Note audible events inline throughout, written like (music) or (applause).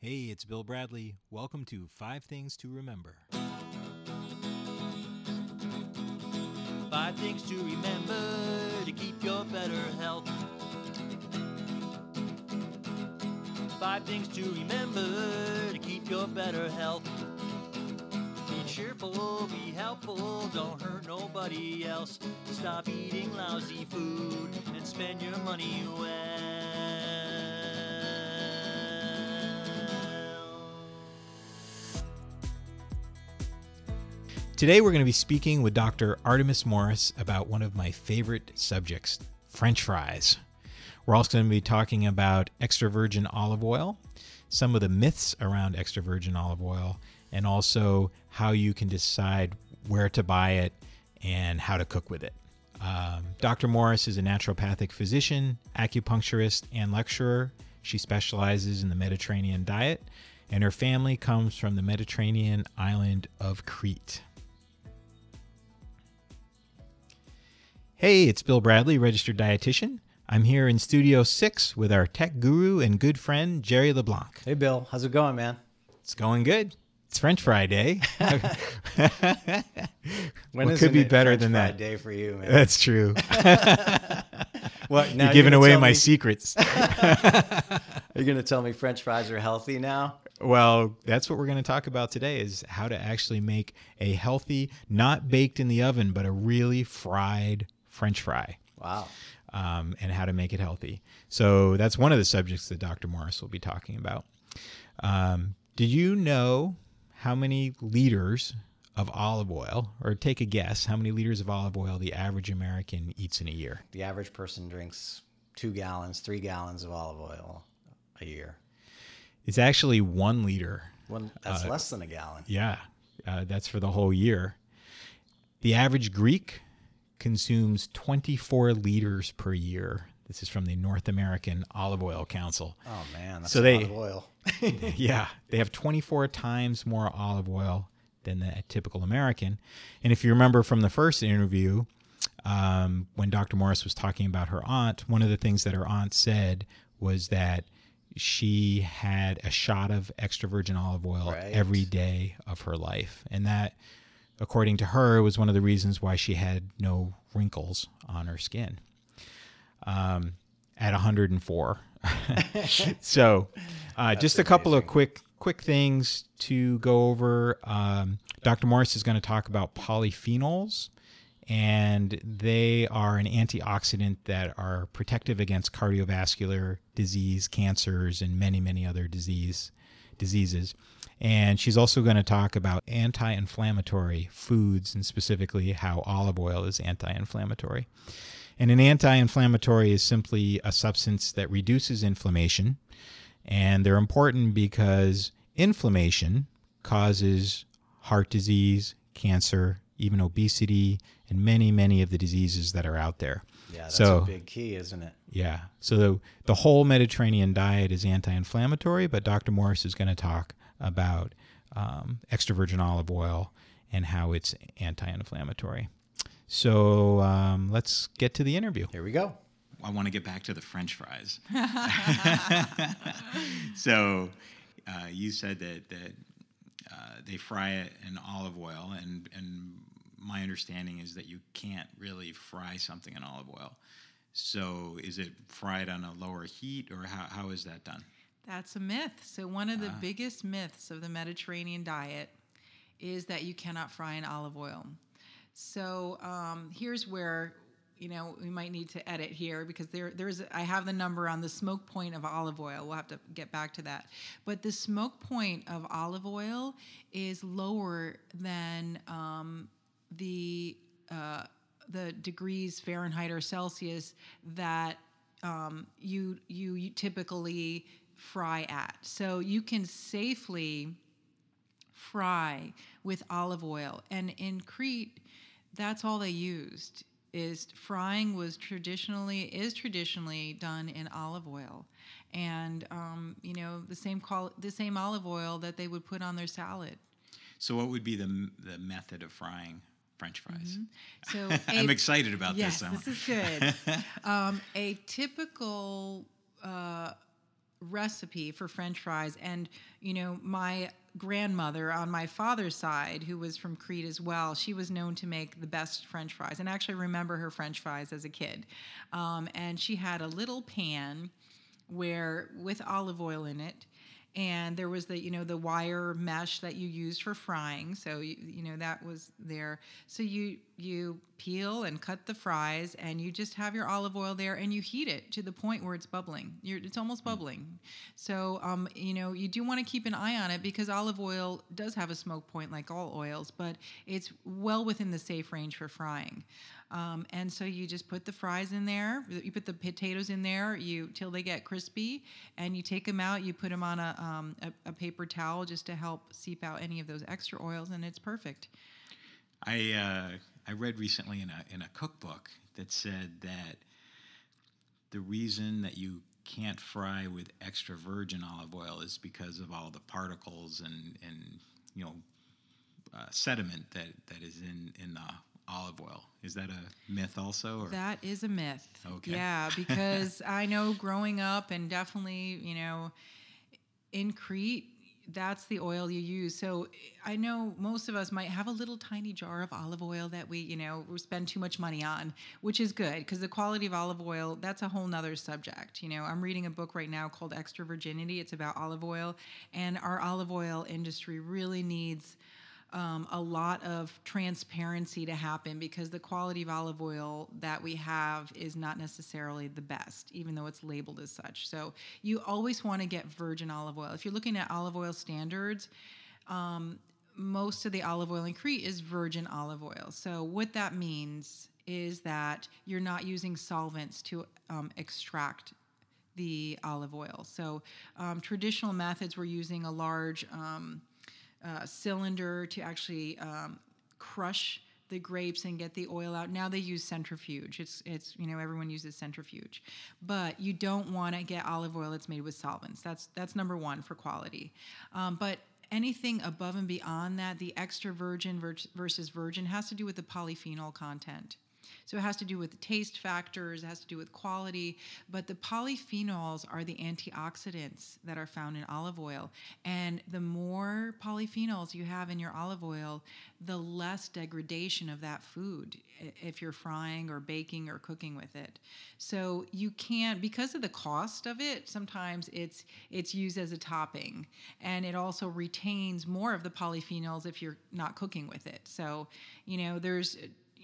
Hey, it's Bill Bradley. Welcome to Five Things to Remember. Five things to remember to keep your better health. Five things to remember to keep your better health. Be cheerful, be helpful, don't hurt nobody else. Stop eating lousy food and spend your money well. Today, we're going to be speaking with Dr. Artemis Morris about one of my favorite subjects French fries. We're also going to be talking about extra virgin olive oil, some of the myths around extra virgin olive oil, and also how you can decide where to buy it and how to cook with it. Um, Dr. Morris is a naturopathic physician, acupuncturist, and lecturer. She specializes in the Mediterranean diet, and her family comes from the Mediterranean island of Crete. Hey, it's Bill Bradley, registered dietitian. I'm here in Studio 6 with our tech guru and good friend, Jerry LeBlanc. Hey, Bill. How's it going, man? It's going good. It's French fry day. (laughs) (laughs) When What isn't could be better French than fry that? day for you, man. That's true. (laughs) what? Now You're giving gonna away my me- secrets. You're gonna tell me French fries are healthy now? well, that's what we're going to talk about today is how to actually make a healthy, not baked in the oven, but a really fried French fry. Wow. um, and how to make it healthy. So that's one of the subjects that Dr. Morris will be talking about. Um, did you know how many liters of olive oil, or take a guess, how many liters of olive oil the average American eats in a year? The average person drinks two gallons, three gallons of olive oil a year. It's actually one liter. One that's Uh, less than a gallon. Yeah, uh, that's for the whole year. The average Greek consumes 24 liters per year. This is from the North American Olive Oil Council. Oh man, that's So a they- lot of oil. (laughs) (laughs) yeah, they have 24 times more olive oil than the typical American. And if you remember from the first interview, um, when Dr. Morris was talking about her aunt, one of the things that her aunt said was that she had a shot of extra virgin olive oil Right. every day of her life. And that, according to her, it was one of the reasons why she had no wrinkles on her skin um, at 104. (laughs) so, uh, just a couple of quick quick things to go over. Um, Dr. Morris is going to talk about polyphenols, and they are an antioxidant that are protective against cardiovascular disease, cancers, and many many other disease diseases. And she's also going to talk about anti-inflammatory foods and specifically how olive oil is anti-inflammatory. And an anti inflammatory is simply a substance that reduces inflammation. And they're important because inflammation causes heart disease, cancer, even obesity, and many, many of the diseases that are out there. Yeah, that's So- a big key, isn't it? Yeah. So the, the whole Mediterranean diet is anti inflammatory, but Dr. Morris is going to talk about um, extra virgin olive oil and how it's anti inflammatory. So um, let's get to the interview. Here we go. I want to get back to the French fries. (laughs) (laughs) so uh, you said that that uh, they fry it in olive oil, and and my understanding is that you can't really fry something in olive oil. So is it fried on a lower heat, or how, how is that done? That's a myth. So, one of the biggest myths of the Mediterranean diet is that you cannot fry in olive oil. So, um, here's where you know we might need to edit here because there there's I have the number on the smoke point of olive oil. We'll have to get back to that. But the smoke point of olive oil is lower than um, the uh, the degrees Fahrenheit or Celsius that um, you, you you typically fry at. So you can safely fry with olive oil. And in Crete, that's all they used. Is frying was traditionally is traditionally done in olive oil, and um, you know the same call the same olive oil that they would put on their salad. So what would be the the method of frying French fries? (laughs) So I'm a- excited about yes, this. this is good. (laughs) um, a typical uh, recipe for french fries. And you know my grandmother on my father's side who was from crete as well she was known to make the best french fries. And I actually remember her french fries as a kid. Um, and she had a little pan where with olive oil in it. And there was the you know the wire mesh that you used for frying. So you, you know that was there. So you you peel and cut the fries and you just have your olive oil there and you heat it to the point where it's bubbling You're, it's almost bubbling so um, you know you do want to keep an eye on it because olive oil does have a smoke point like all oils but it's well within the safe range for frying um, and so you just put the fries in there, you put the potatoes in there, you till they get crispy, and you take them out. You put them on a, um, a, a paper towel just to help seep out any of those extra oils, and it's perfect. I uh, I read recently in a in a cookbook that said that the reason that you can't fry with extra virgin olive oil is because of all the particles and and you know uh, sediment that that is in in the olive oil. Is that a myth also? Or? That is a myth. Okay. Yeah, because (laughs) I know growing up and definitely, you know, in Crete, that's the oil you use. So I know most of us might have a little tiny jar of olive oil that we, you know, we spend too much money on, which is good because the quality of olive oil, that's a whole nother subject. You know, I'm reading a book right now called Extra Virginity. It's about olive oil. And our olive oil industry really needs um, a lot of transparency to happen because the quality of olive oil that we have is not necessarily the best, even though it's labeled as such. So you always want to get virgin olive oil. If you're looking at olive oil standards, um, most of the olive oil in Crete is virgin olive oil. So what that means is that you're not using solvents to um, extract the olive oil. So um, traditional methods were using a large um, uh, cylinder to actually um, crush the grapes and get the oil out. Now they use centrifuge. It's it's you know everyone uses centrifuge, but you don't want to get olive oil that's made with solvents. That's that's number one for quality. Um, but anything above and beyond that, the extra virgin versus virgin has to do with the polyphenol content. So it has to do with taste factors, it has to do with quality, but the polyphenols are the antioxidants that are found in olive oil. And the more polyphenols you have in your olive oil, the less degradation of that food if you're frying or baking or cooking with it. So you can't because of the cost of it, sometimes it's it's used as a topping and it also retains more of the polyphenols if you're not cooking with it. So, you know, there's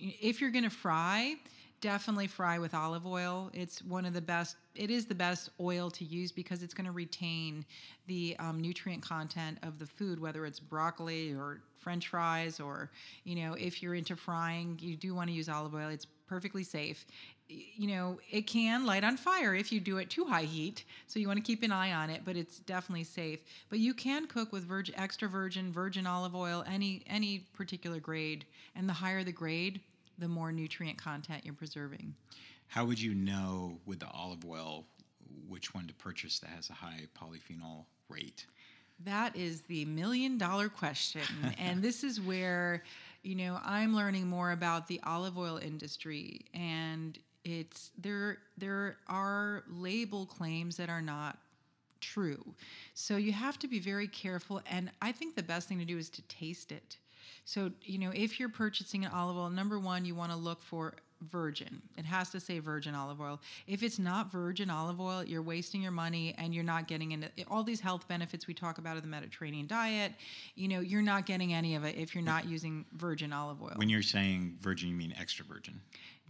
if you're going to fry, definitely fry with olive oil. It's one of the best. It is the best oil to use because it's going to retain the um, nutrient content of the food, whether it's broccoli or French fries, or you know, if you're into frying, you do want to use olive oil. It's perfectly safe. You know, it can light on fire if you do it too high heat, so you want to keep an eye on it. But it's definitely safe. But you can cook with virgin, extra virgin, virgin olive oil, any any particular grade, and the higher the grade, the more nutrient content you're preserving. How would you know with the olive oil which one to purchase that has a high polyphenol rate? That is the million dollar question. (laughs) and this is where, you know, I'm learning more about the olive oil industry and it's there there are label claims that are not true. So you have to be very careful and I think the best thing to do is to taste it. So, you know, if you're purchasing an olive oil, number one, you want to look for virgin. It has to say virgin olive oil. If it's not virgin olive oil, you're wasting your money and you're not getting into all these health benefits we talk about of the Mediterranean diet. You know, you're not getting any of it if you're not using virgin olive oil. When you're saying virgin, you mean extra virgin?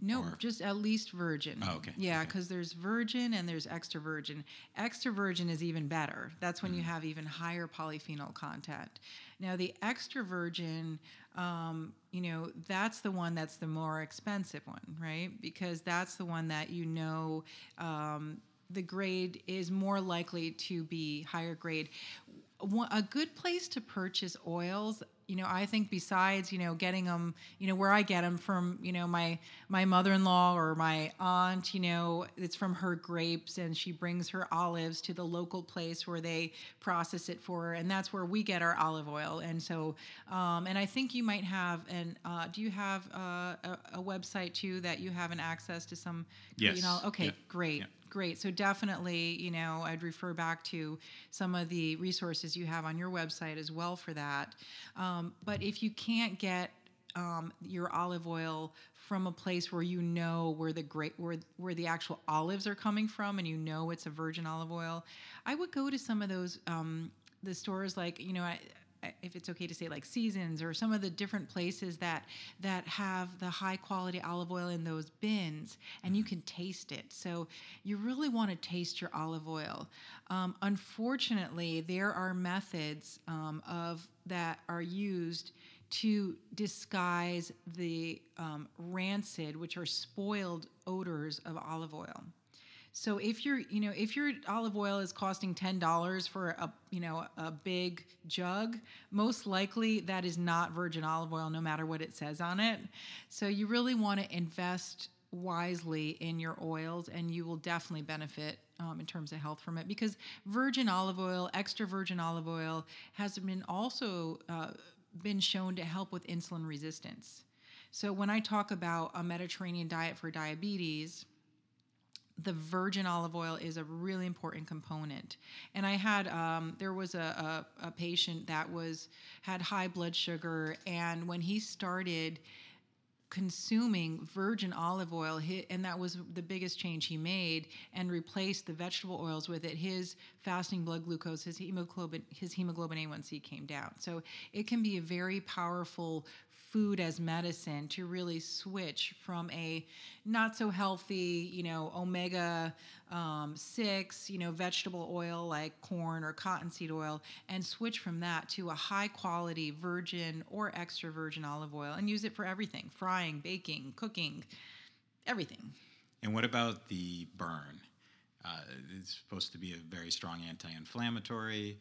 No, or? just at least virgin. Oh, okay. Yeah, okay. because there's virgin and there's extra virgin. Extra virgin is even better. That's when mm. you have even higher polyphenol content. Now, the extra virgin, um, you know, that's the one that's the more expensive one, right? Because that's the one that you know. Um, the grade is more likely to be higher grade. A good place to purchase oils you know i think besides you know getting them you know where i get them from you know my my mother-in-law or my aunt you know it's from her grapes and she brings her olives to the local place where they process it for her and that's where we get our olive oil. And so um, and i think you might have and uh, do you have uh, a, a, website too that you have an access to some yes. you know okay yeah. great. Yeah great. So definitely, you know, I'd refer back to some of the resources you have on your website as well for that. Um, but if you can't get um, your olive oil from a place where you know where the great where where the actual olives are coming from and you know it's a virgin olive oil, I would go to some of those um, the stores like you know I, if it's okay to say like seasons or some of the different places that that have the high quality olive oil in those bins and you can taste it. So you really want to taste your olive oil. Um, unfortunately there are methods um, of that are used to disguise the um, rancid which are spoiled odors of olive oil so if you're, you know, if your olive oil is costing ten dollars for a, you know, a big jug, most likely that is not virgin olive oil, no matter what it says on it. So you really want to invest wisely in your oils, and you will definitely benefit um, in terms of health from it because virgin olive oil, extra virgin olive oil, has been also uh, been shown to help with insulin resistance. So when I talk about a Mediterranean diet for diabetes the virgin olive oil is a really important component. And I had um, there was a, a, a patient that was had high blood sugar, and when he started consuming virgin olive oil and that was the biggest change he made and replaced the vegetable oils with it. His fasting blood glucose his hemoglobin his hemoglobin a1c came down. So it can be a very powerful food as medicine to really switch from a not so healthy, you know, omega um, 6, you know, vegetable oil like corn or cottonseed oil, and switch from that to a high quality virgin or extra virgin olive oil and use it for everything frying, baking, cooking, everything. And what about the burn? Uh, it's supposed to be a very strong anti-inflammatory,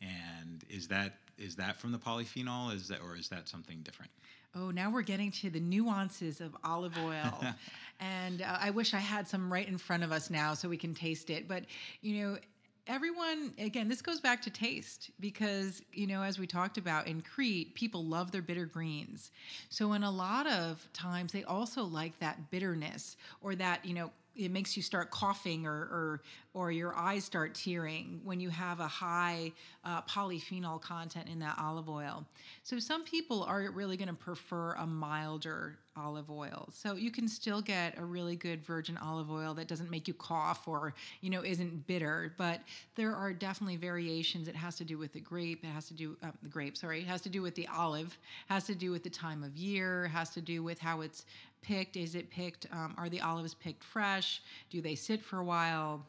and is that is that from the polyphenol? Is that or is that something different? Oh, now we're getting to the nuances of olive oil. (laughs) and uh, I wish I had some right in front of us now so we can taste it. But, you know, everyone again this goes back to taste because you know as we talked about in crete people love their bitter greens so in a lot of times they also like that bitterness or that you know it makes you start coughing or, or, or your eyes start tearing when you have a high uh, polyphenol content in that olive oil. So some people are really going to prefer a milder olive oil. So you can still get a really good virgin olive oil that doesn't make you cough or you know isn't bitter. But there are definitely variations. It has to do with the grape. It has to do uh, the grape. Sorry, it has to do with the olive. Has to do with the time of year. Has to do with how it's picked? Is it picked? Um, are the olives picked fresh? Do they sit for a while?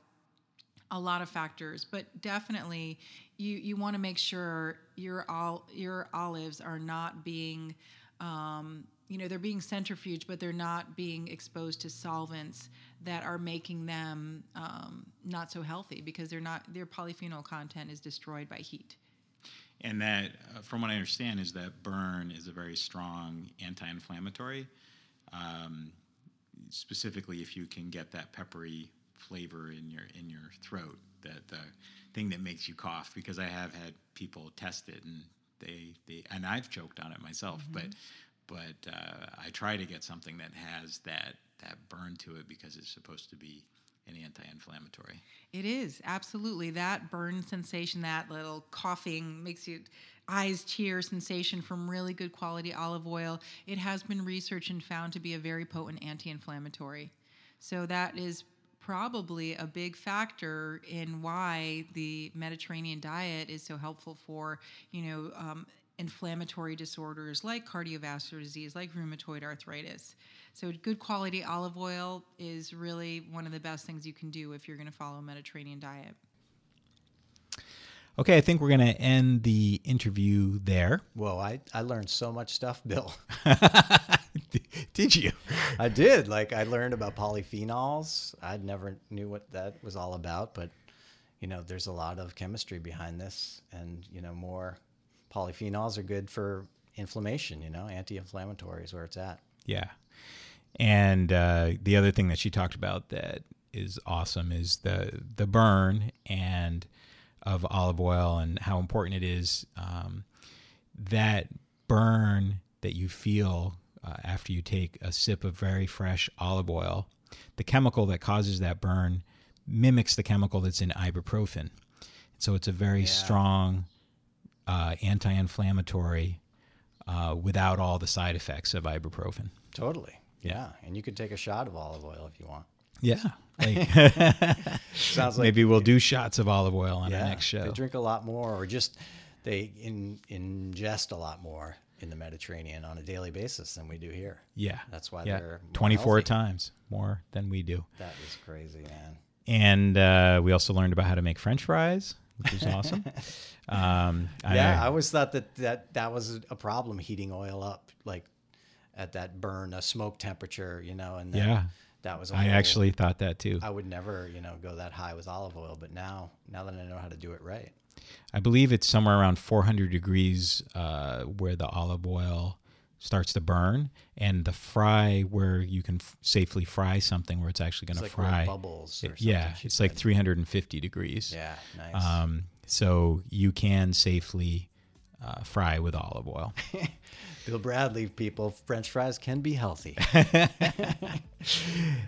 A lot of factors, but definitely you you want to make sure your all your olives are not being um, you know they're being centrifuged but they're not being exposed to solvents that are making them um, not so healthy because they're not their polyphenol content is destroyed by heat and that uh, from what i understand is that burn is a very strong anti-inflammatory um, specifically if you can get that peppery flavor in your in your throat, that the thing that makes you cough. Because I have had people test it and they they and I've choked on it myself, mm-hmm. but but uh, I try to get something that has that that burn to it because it's supposed to be an anti-inflammatory. It is absolutely that burn sensation, that little coughing makes you eyes tear sensation from really good quality olive oil. It has been researched and found to be a very potent anti-inflammatory. So that is probably a big factor in why the Mediterranean diet is so helpful for you know um, inflammatory disorders like cardiovascular disease, like rheumatoid arthritis. So, good quality olive oil is really one of the best things you can do if you're going to follow a Mediterranean diet. Okay, I think we're going to end the interview there. Well, I, I learned so much stuff, Bill. (laughs) did you? I did. Like, I learned about polyphenols. I never knew what that was all about, but, you know, there's a lot of chemistry behind this. And, you know, more polyphenols are good for inflammation, you know, anti inflammatory is where it's at. Yeah. And uh, the other thing that she talked about that is awesome is the the burn and of olive oil and how important it is um, that burn that you feel uh, after you take a sip of very fresh olive oil. The chemical that causes that burn mimics the chemical that's in ibuprofen. So it's a very Yeah. strong uh, anti-inflammatory uh, without all the side effects of ibuprofen. Totally. Yeah. And you could take a shot of olive oil if you want. Yeah, like (laughs) Sounds like maybe we'll do shots of olive oil on yeah, our next show. They drink a lot more, or just they in, ingest a lot more in the Mediterranean on a daily basis than we do here. yeah, That's why yeah, they're more 24 healthy. times more than we do. That is crazy, man. And uh, we also learned about how to make French fries, which was awesome. (laughs) um, Yeah, I I, always thought that, that that was a problem heating oil up like at that burn, a smoke temperature, you know, and then Yeah. that was. I whole- actually thought that too. I would never, you know, go that high with olive oil, but now, now that I know how to do it right, I believe it's somewhere around 400 degrees uh, where the olive oil starts to burn, and the fry where you can f- safely fry something where it's actually going to fry. bubbles. It- yeah, it's like 350 degrees. Yeah, nice. Um, so you can safely uh, fry with olive oil. (laughs) Bill Bradley, people, French fries can be healthy. (laughs) (laughs)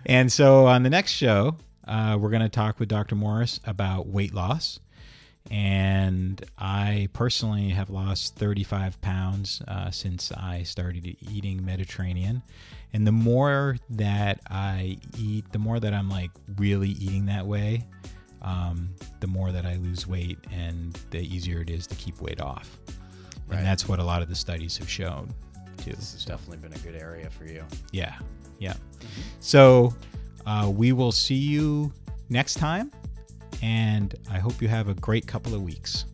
And so on the next show, uh, we're going to talk with Dr. Morris about weight loss. And I personally have lost 35 pounds uh, since I started eating Mediterranean. And the more that I eat, the more that I'm like really eating that way, um, the more that I lose weight and the easier it is to keep weight off. Right. And that's what a lot of the studies have shown too. this has definitely been a good area for you. Yeah, yeah. So uh, we will see you next time, and I hope you have a great couple of weeks.